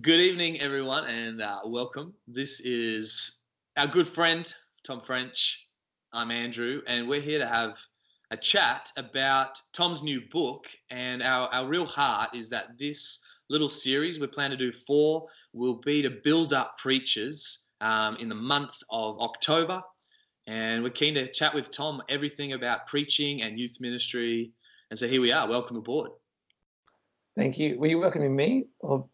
Good evening, everyone, and uh, welcome. This is our good friend, Tom French. I'm Andrew, and we're here to have a chat about Tom's new book. And our, our real heart is that this little series we plan to do four will be to build up preachers um, in the month of October. And we're keen to chat with Tom everything about preaching and youth ministry. And so here we are. Welcome aboard. Thank you. Were you welcoming me or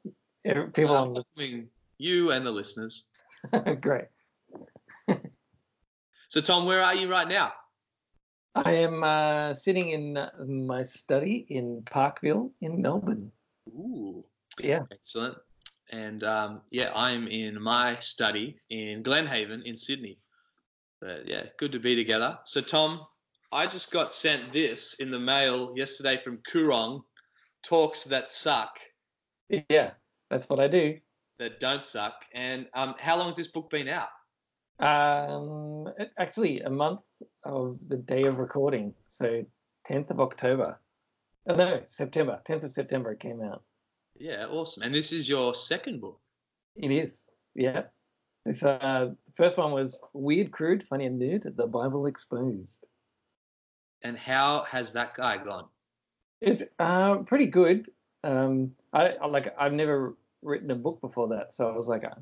people Uh, on the? you and the listeners. Great. So, Tom, where are you right now? I am uh, sitting in uh, my study in Parkville in Melbourne. Ooh, Yeah. excellent. And um, yeah, I'm in my study in Glenhaven in Sydney. But yeah, good to be together. So, Tom, I just got sent this in the mail yesterday from Koorong Talks That Suck, Yeah, that's what I do. That Don't Suck. And um, how long has this book been out? Um, actually, a month of the day of recording, so 10th of October. Oh, no, September. 10th of September it came out. Yeah, awesome. And this is your second book. It is. Yeah. It's, uh, the first one was Weird, Crude, Funny, and Nude, The Bible Exposed. And how has that guy gone? It's uh, pretty good. Um, I, I like I've never written a book before that, so I was like, I,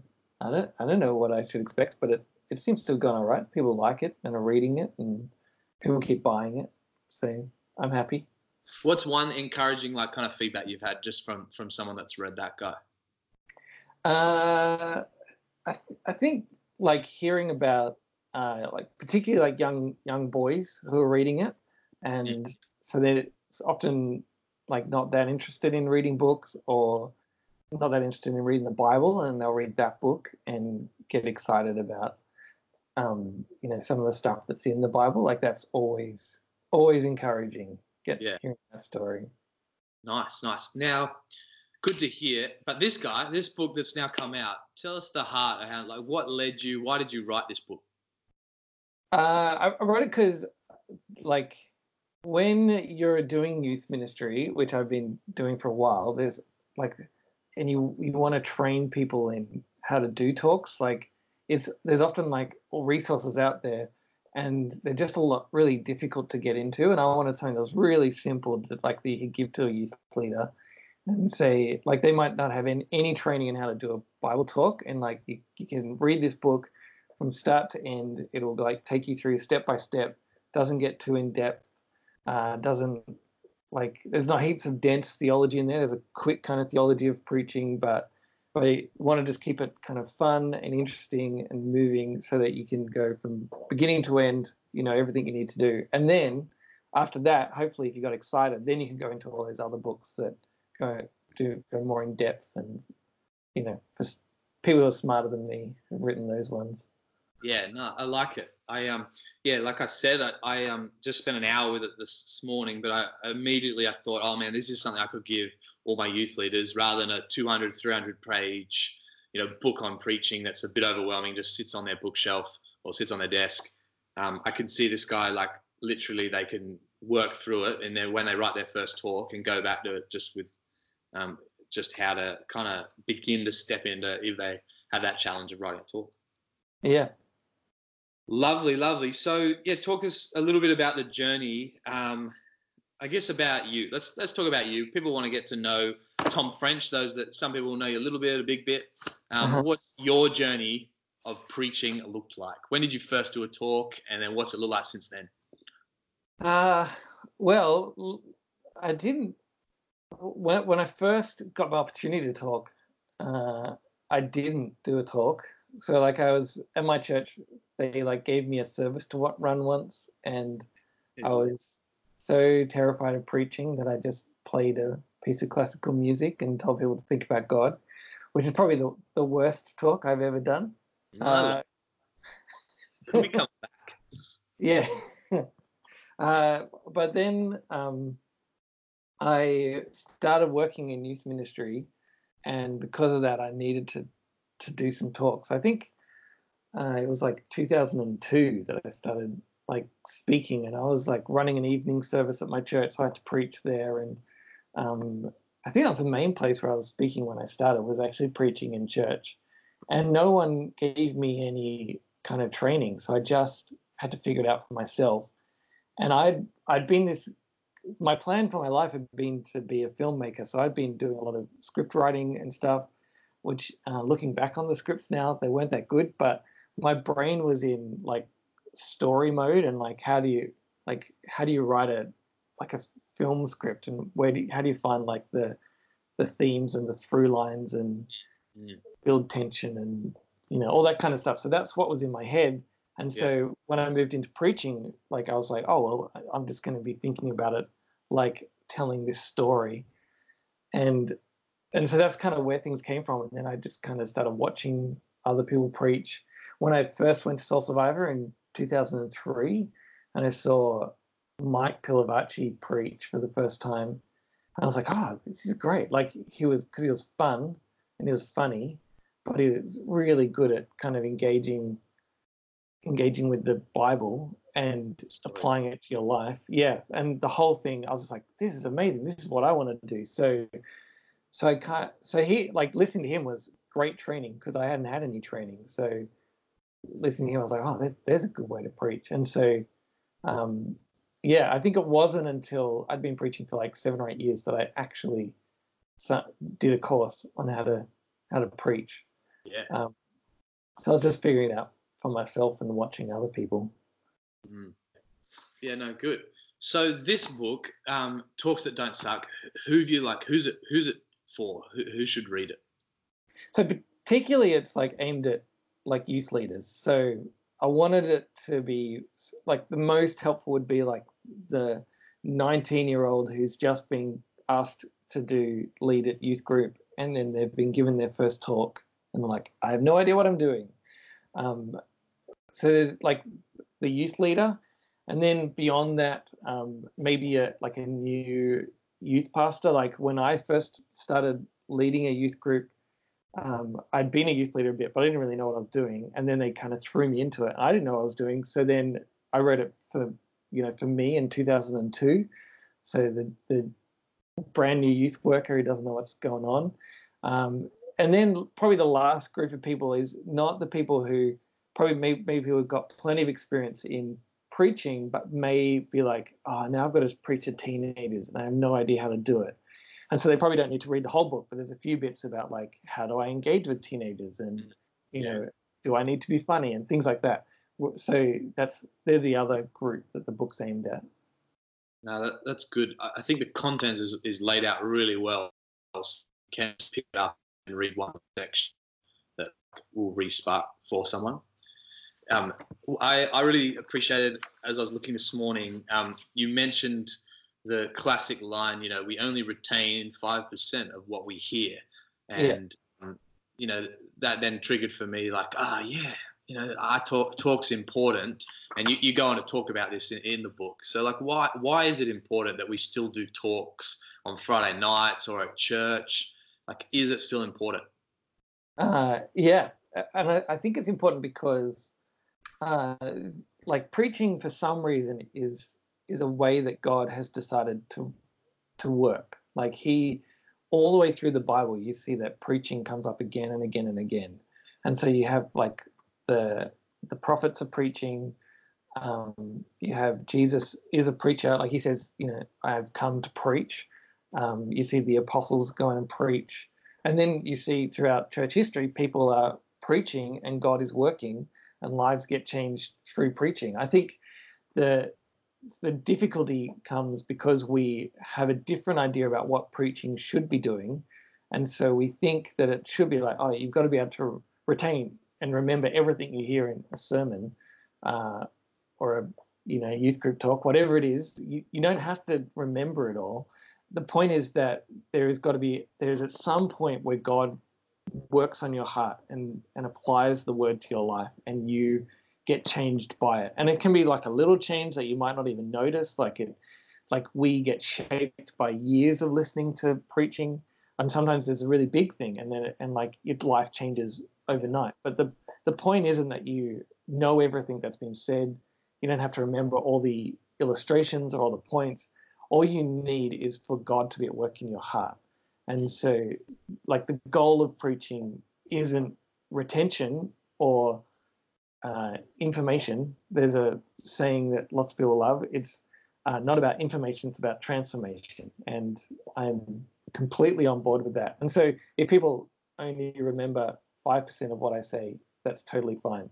I don't I don't know what I should expect, but it it seems to have gone all right. People like it and are reading it, and people keep buying it, so I'm happy. What's one encouraging like kind of feedback you've had just from from someone that's read that guy? Uh, I th- I think like hearing about uh, like particularly like young young boys who are reading it, and so they're often like not that interested in reading books or not that interested in reading the Bible, and they'll read that book and get excited about um, you know some of the stuff that's in the Bible. Like that's always always encouraging. Get Yeah. hearing that story. Nice, nice. Now, good to hear. But this guy, this book that's now come out, tell us the heart of how, like, what led you? Why did you write this book? Uh, I, I wrote it because, like, when you're doing youth ministry, which I've been doing for a while, there's like, and you you want to train people in how to do talks. Like, it's there's often like resources out there, and they're just a lot really difficult to get into. And I wanted something that was really simple that like that you could give to a youth leader, and say like they might not have any, any training in how to do a Bible talk, and like you, you can read this book from start to end. It'll like take you through step by step. Doesn't get too in depth. Uh, doesn't like there's not heaps of dense theology in there. There's a quick kind of theology of preaching, but I want to just keep it kind of fun and interesting and moving so that you can go from beginning to end. You know everything you need to do, and then after that, hopefully, if you got excited, then you can go into all those other books that go do go more in depth and you know people who are smarter than me have written those ones. Yeah, no, I like it. I um, yeah, like I said, I, I um just spent an hour with it this morning, but I immediately I thought, oh man, this is something I could give all my youth leaders rather than a 200, 300 page, you know, book on preaching that's a bit overwhelming, just sits on their bookshelf or sits on their desk. Um, I can see this guy like literally they can work through it, and then when they write their first talk and go back to it just with um, just how to kind of begin to step into if they have that challenge of writing a talk. Yeah. Lovely, lovely. So yeah, talk us a little bit about the journey. Um, I guess about you. Let's let's talk about you. People want to get to know Tom French. Those that some people know you a little bit, a big bit. Um, Uh-huh. What's your journey of preaching looked like? When did you first do a talk, and then what's it look like since then? Uh, well, I didn't. When, when I first got my opportunity to talk, uh, I didn't do a talk. So like I was at my church, they like gave me a service to run once, and I was so terrified of preaching that I just played a piece of classical music and told people to think about God, which is probably the, the worst talk I've ever done. No, Uh, we come back. yeah. uh, but then um, I started working in youth ministry, and because of that, I needed to to do some talks. I think uh, it was like 2002 that I started like speaking, and I was like running an evening service at my church, so I had to preach there, and um, I think that was the main place where I was speaking when I started was actually preaching in church, and no one gave me any kind of training, so I just had to figure it out for myself. And I'd I'd been this my plan for my life had been to be a filmmaker, so I'd been doing a lot of script writing and stuff. Which, uh, looking back on the scripts now, they weren't that good, but my brain was in like story mode and like how do you like how do you write a like a film script and where do you, how do you find like the the themes and the through lines and mm. build tension and you know all that kind of stuff so that's what was in my head and yeah. so when i moved into preaching like i was like oh well i'm just going to be thinking about it like telling this story and and so that's kind of where things came from and then i just kind of started watching other people preach when i first went to soul survivor in 2003 and i saw Mike Pilavachi preach for the first time. And I was like, oh, this is great. Like he was, because he was fun and he was funny, but he was really good at kind of engaging, engaging with the Bible and applying it to your life. Yeah, and the whole thing, I was just like, this is amazing. This is what I want to do. So, so I can't. So he, like, listening to him was great training because I hadn't had any training. So, listening to him, I was like, oh, there's a good way to preach. And so, um, yeah, I think it wasn't until I'd been preaching for like seven or eight years that I actually did a course on how to how to preach. Yeah. Um, so I was just figuring it out for myself and watching other people. Mm. Yeah, no, good. So this book, um, Talks That Don't Suck. Who have you like? Who's it? Who's it for? Who, who should read it? So particularly, it's like aimed at like youth leaders. So I wanted it to be like the most helpful would be like the 19 year old who's just been asked to do lead at youth group and then they've been given their first talk and they're like, I have no idea what I'm doing. Um, so there's like the youth leader, and then beyond that, um, maybe a, like a new youth pastor. Like when I first started leading a youth group, um, I'd been a youth leader a bit, but I didn't really know what I was doing. And then they kind of threw me into it. I didn't know what I was doing. So then I wrote it for, you know, for me in 2002. So the, the brand new youth worker who doesn't know what's going on. Um, and then probably the last group of people is not the people who probably maybe, people who have got plenty of experience in preaching, but may be like, oh, now I've got to preach to teenagers and I have no idea how to do it. And so they probably don't need to read the whole book but there's a few bits about like how do i engage with teenagers and mm. you know do i need to be funny and things like that. So that's they're the other group that the book's aimed at. No that, that's good. I think the content is, is laid out really well. So you can pick it up and read one section that will re-spark for someone um, I, I really appreciated as I was looking this morning. Um, you mentioned the classic line, you know, we only retain 5% of what we hear. And, yeah. um, you know, that then triggered for me like, ah, oh, yeah, you know, I talk, talk's important. And you, you go on to talk about this in, in the book. So like, why, why is it important that we still do talks on Friday nights or at church? Like, is it still important? Uh, yeah. And I, I think it's important because, uh, like preaching for some reason is is a way that God has decided to to work. Like he all the way through the Bible, you see that preaching comes up again and again and again. And so you have like the the prophets are preaching. Um, you have Jesus is a preacher, like he says, you know, I have come to preach. Um, you see the apostles go and preach, and then you see throughout church history, people are preaching and God is working, and lives get changed through preaching. I think the the difficulty comes because we have a different idea about what preaching should be doing. And so we think that it should be like, oh, you've got to be able to retain and remember everything you hear in a sermon uh, or a you know youth group talk, whatever it is. You, you don't have to remember it all. The point is that there has got to be there's at some point where God works on your heart and and applies the word to your life, and you get changed by it. And it can be like a little change that you might not even notice. Like it, like we get shaped by years of listening to preaching, and sometimes there's a really big thing, and then it, and like your life changes overnight. But the the point isn't that you know everything that's been said. You don't have to remember all the illustrations or all the points. All you need is for God to be at work in your heart. And so, like, the goal of preaching isn't retention or uh, information. There's a saying that lots of people love. It's uh, not about information, it's about transformation. And I'm completely on board with that. And so, if people only remember 5% of what I say, that's totally fine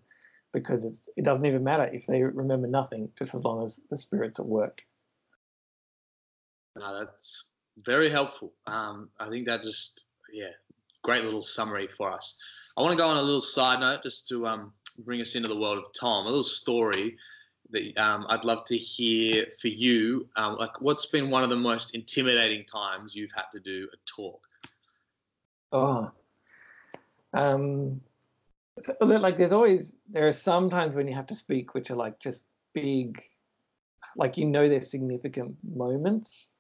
because it, it doesn't even matter if they remember nothing, just as long as the spirit's at work. No, that's very helpful. Um, I think that just, yeah, great little summary for us. I want to go on a little side note just to um, bring us into the world of Tom, a little story that um, I'd love to hear for you. Um, like, what's been one of the most intimidating times you've had to do a talk? Oh, um, like there's always there are some times when you have to speak which are like just big, like you know they're significant moments.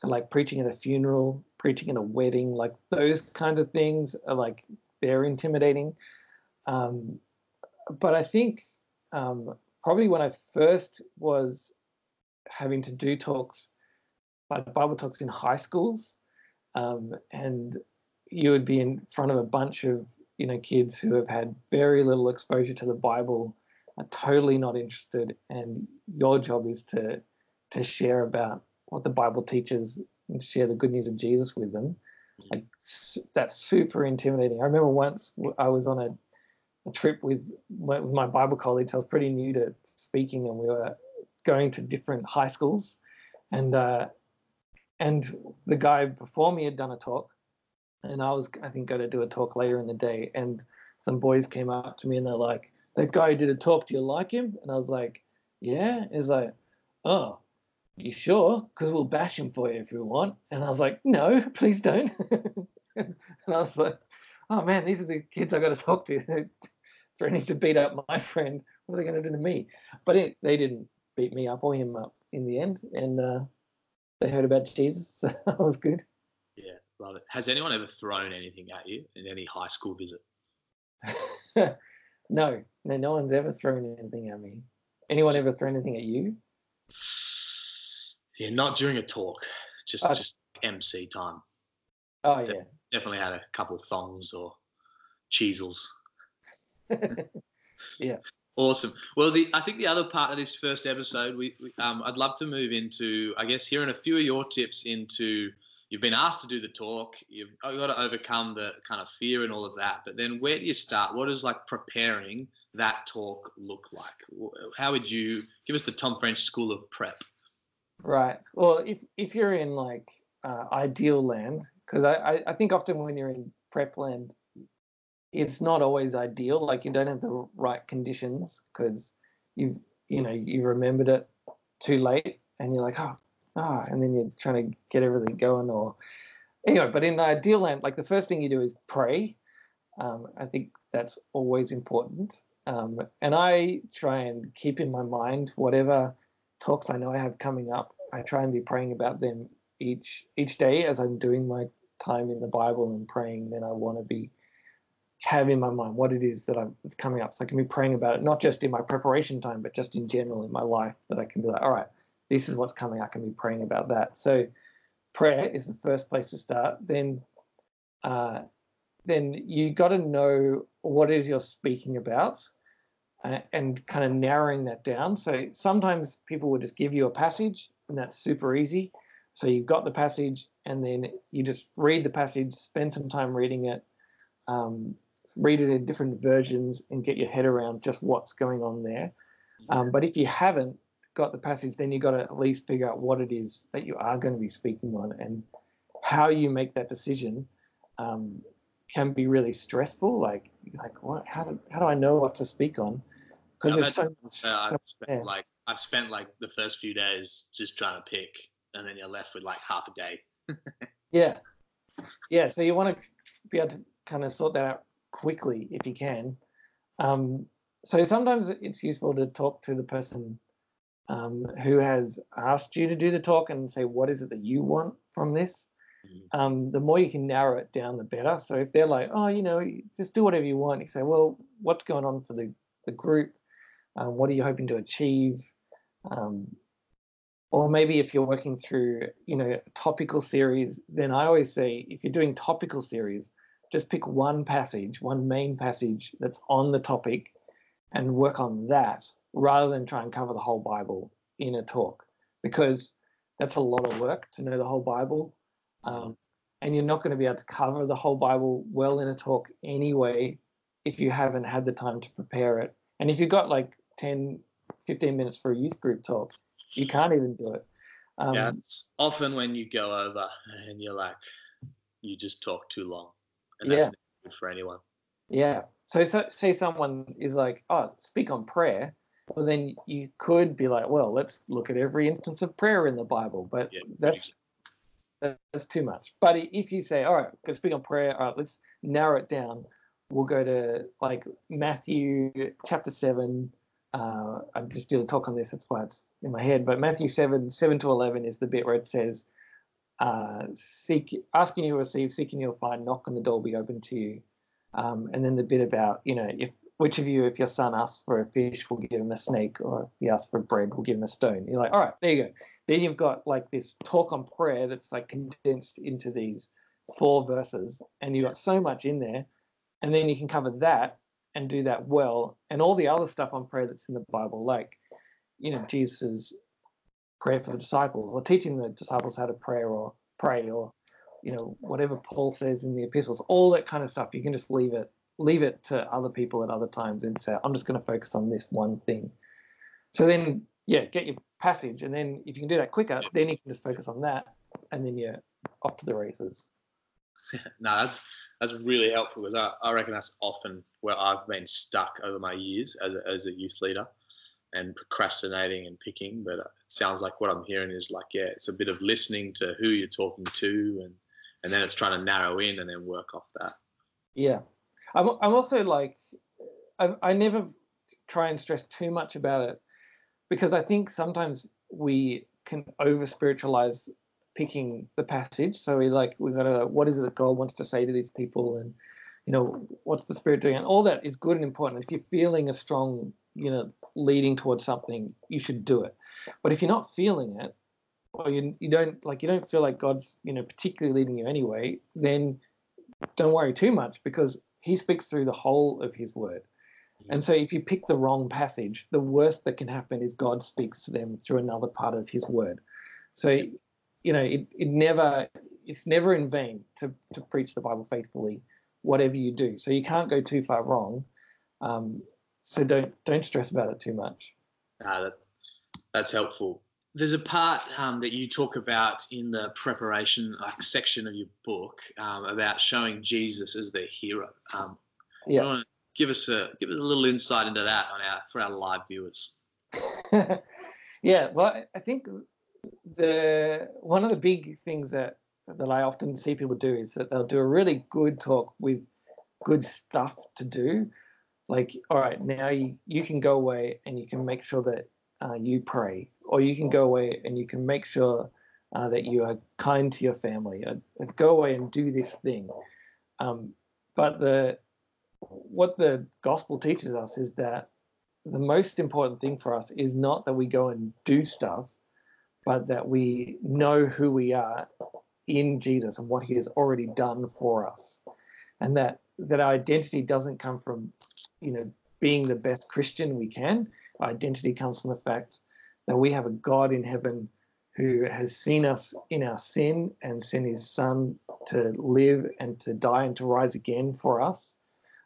So like preaching at a funeral, preaching at a wedding, like those kinds of things are like they're intimidating. Um, but I think um, probably when I first was having to do talks, like Bible talks in high schools, um, and you would be in front of a bunch of you know kids who have had very little exposure to the Bible, are totally not interested, and your job is to to share about what the Bible teaches and share the good news of Jesus with them. Like that's super intimidating. I remember once I was on a, a trip with, with my Bible colleagues. I was pretty new to speaking, and we were going to different high schools, and uh, and the guy before me had done a talk, and I was I think going to do a talk later in the day, and some boys came up to me and they're like, "That guy did a talk. Do you like him?" And I was like, "Yeah." It's like, "Oh, you sure? Because we'll bash him for you if you want." And I was like, "No, please don't." and I was like, "Oh man, these are the kids I've got to talk to. Threatening to beat up my friend. What are they going to do to me?" But it, they didn't beat me up or him up in the end, and uh, they heard about Jesus, so that was good. Yeah, love it. Has anyone ever thrown anything at you in any high school visit? no, no, no one's ever thrown anything at me. Anyone ever thrown anything at you? Yeah, not during a talk, just uh, just MC time. Oh De- yeah. Definitely had a couple of thongs or Cheezels. yeah. Awesome. Well, the I think the other part of this first episode, we, we um, I'd love to move into, I guess, hearing a few of your tips into you've been asked to do the talk you've got to overcome the kind of fear and all of that but then where do you start what does like preparing that talk look like how would you give us the tom french school of prep right well if if you're in like uh, ideal land because I, I think often when you're in prep land it's not always ideal like you don't have the right conditions because you've you know you remembered it too late and you're like oh ah, and then you're trying to get everything going or anyway, but in ideal land, like the first thing you do is pray. Um, I think that's always important. Um, and I try and keep in my mind whatever talks I know I have coming up. I try and be praying about them each each day as I'm doing my time in the Bible and praying. Then I want to be have in my mind what it is that I'm that's coming up, so I can be praying about it, not just in my preparation time, but just in general in my life. That I can be like, all right, this is what's coming. I can be praying about that. So prayer is the first place to start. Then, uh, then you got to know what is you're speaking about, and kind of narrowing that down. So sometimes people will just give you a passage, and that's super easy. So you've got the passage, and then you just read the passage, spend some time reading it, um, read it in different versions, and get your head around just what's going on there. Um, but if you haven't, got the passage, then you've got to at least figure out what it is that you are going to be speaking on and how you make that decision um, can be really stressful. Like, like what? How do how do I know what to speak on? Because there's so much. Uh, I've spent like I've spent like the first few days just trying to pick, and then you're left with like half a day. yeah, yeah. So you want to be able to kind of sort that out quickly if you can. Um, so sometimes it's useful to talk to the person um, who has asked you to do the talk and say, what is it that you want from this? Mm-hmm. Um, the more you can narrow it down, the better. So if they're like, oh, you know, just do whatever you want, you say, well, what's going on for the, the group? Um, what are you hoping to achieve? Um, or maybe if you're working through, you know, topical series, then I always say if you're doing topical series, just pick one passage, one main passage that's on the topic and work on that rather than try and cover the whole Bible in a talk because that's a lot of work to know the whole Bible. Um, and you're not going to be able to cover the whole Bible well in a talk anyway if you haven't had the time to prepare it. And if you've got like 10, 15 minutes for a youth group talk, you can't even do it. Um, yeah, it's often when you go over and you're like, you just talk too long, and that's yeah. good for anyone. Yeah. So, so say someone is like, oh, speak on prayer. Well, then you could be like, well, let's look at every instance of prayer in the Bible, but yeah, that's that's too much. But if you say, all right, go speak on prayer, all right, let's narrow it down. We'll go to like Matthew chapter seven. Uh, I'm just doing a talk on this. That's why it's in my head, but Matthew 7, 7 to 11 is the bit where it says, uh, seek, asking you receive, seeking you'll find, knock on the door will be open to you. Um, and then the bit about, you know, if which of you, if your son asks for a fish, will give him a snake, or if he asks for bread, will give him a stone. You're like, all right, there you go. Then you've got like this talk on prayer that's like condensed into these four verses, and you've got so much in there. And then you can cover that and do that well, and all the other stuff on prayer that's in the Bible, like you know, Jesus' prayer for the disciples or teaching the disciples how to pray or pray or, you know, whatever Paul says in the epistles, all that kind of stuff. You can just leave it, leave it to other people at other times and say, I'm just going to focus on this one thing. So then, yeah, get your passage. And then if you can do that quicker, then you can just focus on that. And then you're off to the races. no, that's that's really helpful because I, I reckon that's often where I've been stuck over my years as a, as a youth leader and procrastinating and picking. But it sounds like what I'm hearing is like, yeah, it's a bit of listening to who you're talking to, and and then it's trying to narrow in and then work off that. Yeah, I'm I'm also like, I I never try and stress too much about it because I think sometimes we can over spiritualize picking the passage. So we like we got to what is it that God wants to say to these people and you know what's the spirit doing and all that is good and important. If you're feeling a strong you know leading towards something, you should do it. But if you're not feeling it, or you you don't like you don't feel like God's you know particularly leading you anyway, then don't worry too much because He speaks through the whole of His Word. And so if you pick the wrong passage, the worst that can happen is God speaks to them through another part of His Word. So you know it, it never it's never in vain to to preach the Bible faithfully, whatever you do. So you can't go too far wrong. Um, so don't don't stress about it too much. Uh, that, that's helpful. There's a part um, that you talk about in the preparation like, section of your book um, about showing Jesus as their hero. Um, yeah. give us a give us a little insight into that on our for our live viewers. yeah, well, I think the one of the big things that that I often see people do is that they'll do a really good talk with good stuff to do, like all right now you, you can go away and you can make sure that uh, you pray or you can go away and you can make sure uh, that you are kind to your family uh, go away and do this thing um, but the what the gospel teaches us is that the most important thing for us is not that we go and do stuff but that we know who we are in jesus and what he has already done for us and that that our identity doesn't come from you know, being the best Christian we can. Our identity comes from the fact that we have a God in heaven who has seen us in our sin and sent his son to live and to die and to rise again for us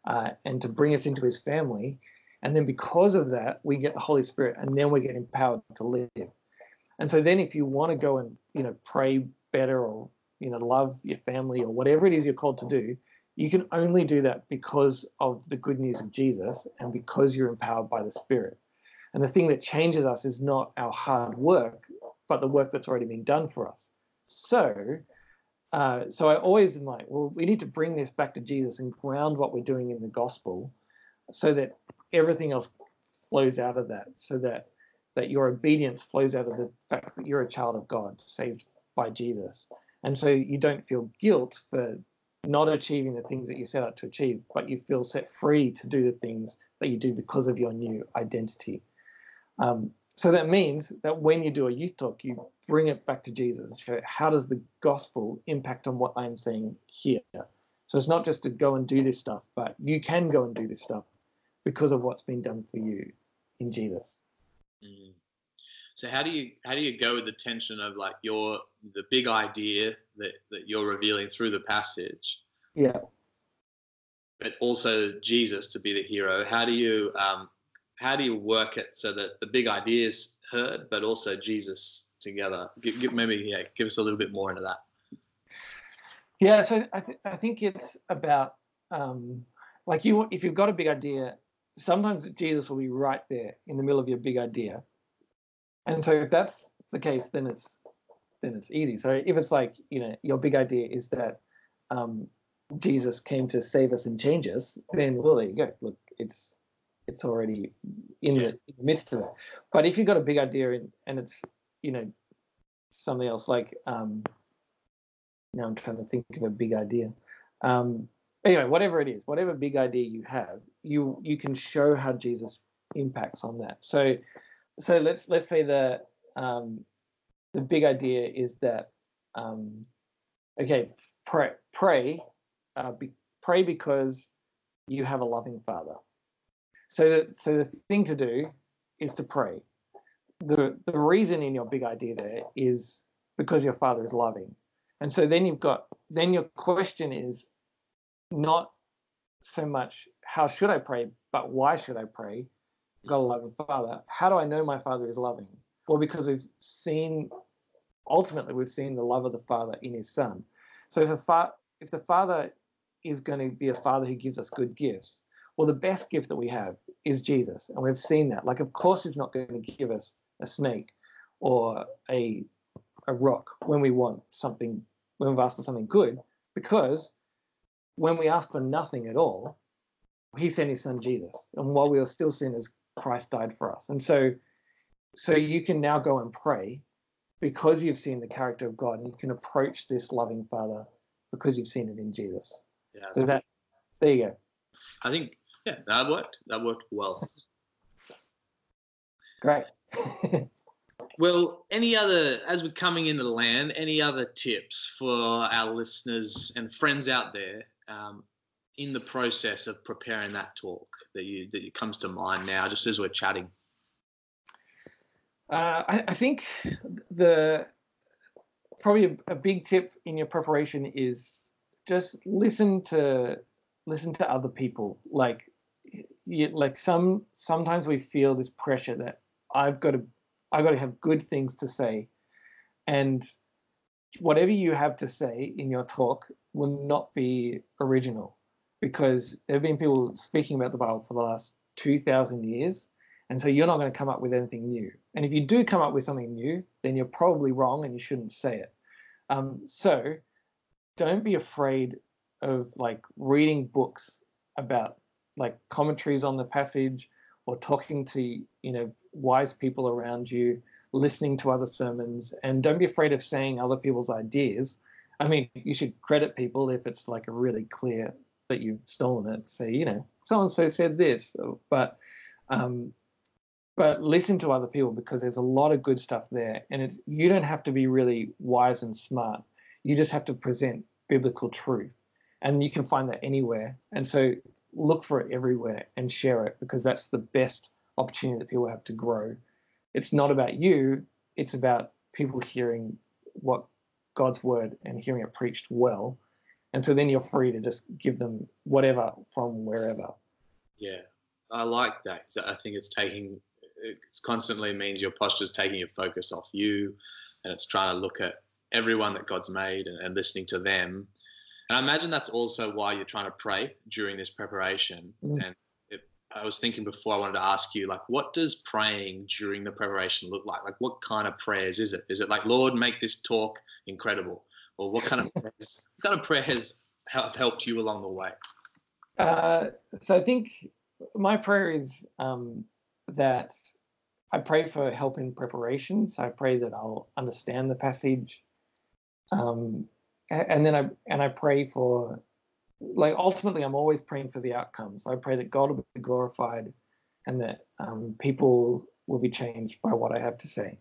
uh, and to bring us into his family. And then because of that, we get the Holy Spirit and then we get empowered to live. And so then if you want to go and, you know, pray better or, you know, love your family or whatever it is you're called to do, you can only do that because of the good news of Jesus and because you're empowered by the Spirit. And the thing that changes us is not our hard work, but the work that's already been done for us. So, uh, so I always am like, well, we need to bring this back to Jesus and ground what we're doing in the gospel, so that everything else flows out of that, so that that your obedience flows out of the fact that you're a child of God, saved by Jesus, and so you don't feel guilt for not achieving the things that you set out to achieve, but you feel set free to do the things that you do because of your new identity. Um, so that means that when you do a youth talk, you bring it back to Jesus. How does the gospel impact on what I'm saying here? So it's not just to go and do this stuff, but you can go and do this stuff because of what's been done for you in Jesus. Mm. So how do you how do you go with the tension of like your the big idea that that you're revealing through the passage? Yeah. But also Jesus to be the hero. How do you um, how do you work it so that the big idea is heard, but also Jesus together? Give, give, maybe yeah, give us a little bit more into that. Yeah, so I, th- I think it's about um, like you if you've got a big idea, sometimes Jesus will be right there in the middle of your big idea, and so if that's the case, then it's then it's easy. So if it's like you know your big idea is that um, Jesus came to save us and change us, then well there you go. Look, it's it's already in the, in the midst of it. But if you've got a big idea and, and it's you know something else like um, now I'm trying to think of a big idea. Um, anyway, whatever it is, whatever big idea you have, you you can show how Jesus impacts on that. So so let's let's say the um, the big idea is that um, okay, pray pray uh, be, pray because you have a loving Father. So the, so the thing to do is to pray. The the reason in your big idea there is because your Father is loving, and so then you've got then your question is not so much how should I pray, but why should I pray? got a loving father. How do I know my father is loving? Well, because we've seen, ultimately, we've seen the love of the father in his son. So if the, fa- if the father is going to be a father who gives us good gifts, well, the best gift that we have is Jesus. And we've seen that. Like, of course, he's not going to give us a snake or a, a rock when we want something, when we've asked for something good, because when we ask for nothing at all, he sent his son Jesus. And while we are still sinners, Christ died for us. And so so you can now go and pray because you've seen the character of God and you can approach this loving Father because you've seen it in Jesus. Yeah. So that there you go. I think yeah, that worked. That worked well. Great. well, any other as we're coming into the land, any other tips for our listeners and friends out there um, in the process of preparing that talk that you that comes to mind now, just as we're chatting? Uh, I, I, think the probably a, a, big tip in your preparation is just listen to listen to other people. Like you, like some sometimes we feel this pressure that I've got to I've got to have good things to say, and whatever you have to say in your talk will not be original because there have been people speaking about the Bible for the last 2,000 years. And so you're not going to come up with anything new. And if you do come up with something new, then you're probably wrong and you shouldn't say it. Um, so don't be afraid of like reading books about like commentaries on the passage or talking to, you know, wise people around you, listening to other sermons, and don't be afraid of saying other people's ideas. I mean, you should credit people if it's like a really clear that you've stolen it, say, you know, so and so said this, but um, but listen to other people because there's a lot of good stuff there, and it's you don't have to be really wise and smart. You just have to present biblical truth, and you can find that anywhere. And so look for it everywhere and share it because that's the best opportunity that people have to grow. It's not about you; it's about people hearing what God's word and hearing it preached well and so then you're free to just give them whatever from wherever. Yeah, I like that. I think it's taking it's constantly means your posture is taking your focus off you, and it's trying to look at everyone that God's made and, and listening to them. And I imagine that's also why you're trying to pray during this preparation. Mm. And it, I was thinking before I wanted to ask you, like, what does praying during the preparation look like? Like, what kind of prayers is it? Is it like, Lord, make this talk incredible? or what kind of prayers, what kind of prayers have helped you along the way? Uh, so I think my prayer is um, that I pray for help in preparation. So I pray that I'll understand the passage, um, and then I and I pray for like ultimately I'm always praying for the outcomes. I pray that God will be glorified, and that um, people will be changed by what I have to say.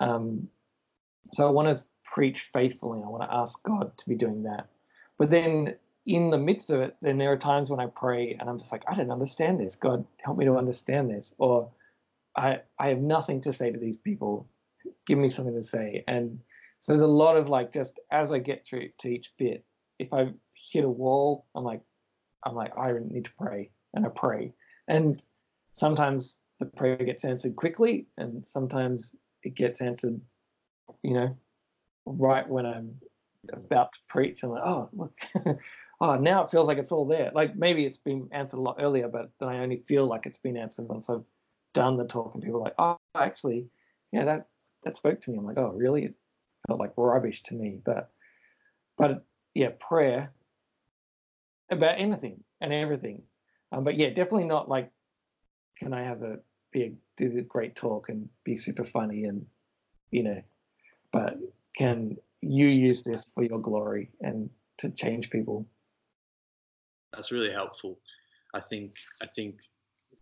Um, so I want to preach faithfully. I want to ask God to be doing that. But then in the midst of it, then there are times when I pray and I'm just like, I don't understand this. God, help me to understand this. Or I I have nothing to say to these people. Give me something to say. And so there's a lot of like just as I get through to each bit, if I hit a wall, I'm like, I'm like, I need to pray, and I pray. And sometimes the prayer gets answered quickly, and sometimes it gets answered, you know, right when I'm about to preach. I'm like, oh, look, oh, now it feels like it's all there. Like maybe it's been answered a lot earlier, but then I only feel like it's been answered once I've done the talk, and people are like, oh, actually, yeah, that that spoke to me. I'm like, oh, really? Felt like rubbish to me, but but yeah, prayer about anything and everything. Um, but yeah, definitely not like, can I have a be a, do the great talk and be super funny and you know, but can you use this for your glory and to change people? That's really helpful. I think I think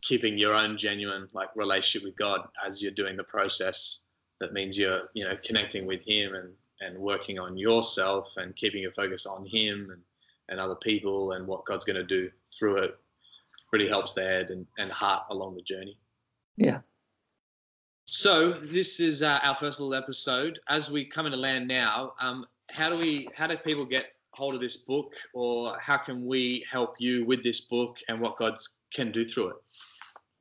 keeping your own genuine like relationship with God as you're doing the process. That means you're you know connecting with Him and and working on yourself and keeping your focus on Him and and other people and what God's going to do through it really helps the head and, and heart along the journey. Yeah. So this is uh, our first little episode. As we come into land now, um, how do we? How do people get hold of this book, or how can we help you with this book and what God can do through it?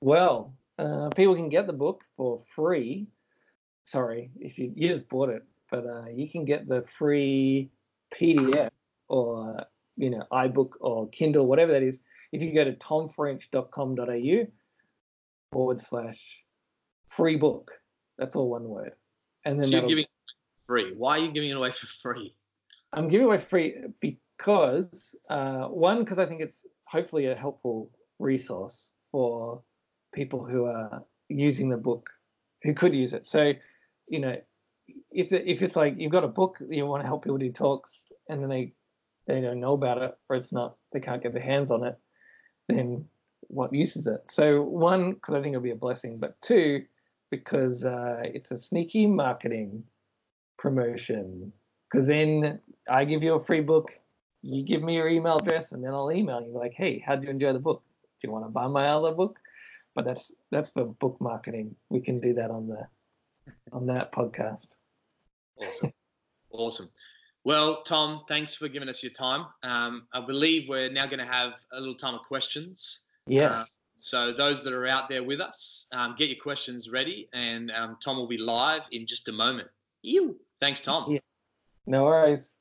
Well, uh, people can get the book for free. Sorry, if you, you just bought it, but uh, you can get the free PDF or you know iBook or Kindle, whatever that is. If you go to tomfrench.com.au forward slash free book, that's all one word. And then so you're giving free. Why are you giving it away for free? I'm giving away free because uh, one, because I think it's hopefully a helpful resource for people who are using the book who could use it. So, you know, if if it's like you've got a book you want to help people do talks and then they they don't know about it or it's not they can't get their hands on it, then what use is it? So one, because I think it'll be a blessing, but two, because uh, it's a sneaky marketing promotion. Because then I give you a free book, you give me your email address, and then I'll email you like, hey, how did you enjoy the book? Do you want to buy my other book? But that's that's for book marketing. We can do that on the on that podcast. Awesome, awesome. Well, Tom, thanks for giving us your time. Um, I believe we're now going to have a little time of questions. Yes. Uh, so those that are out there with us, um, get your questions ready, and um, Tom will be live in just a moment. You. Thanks, Tom. Yeah. No worries.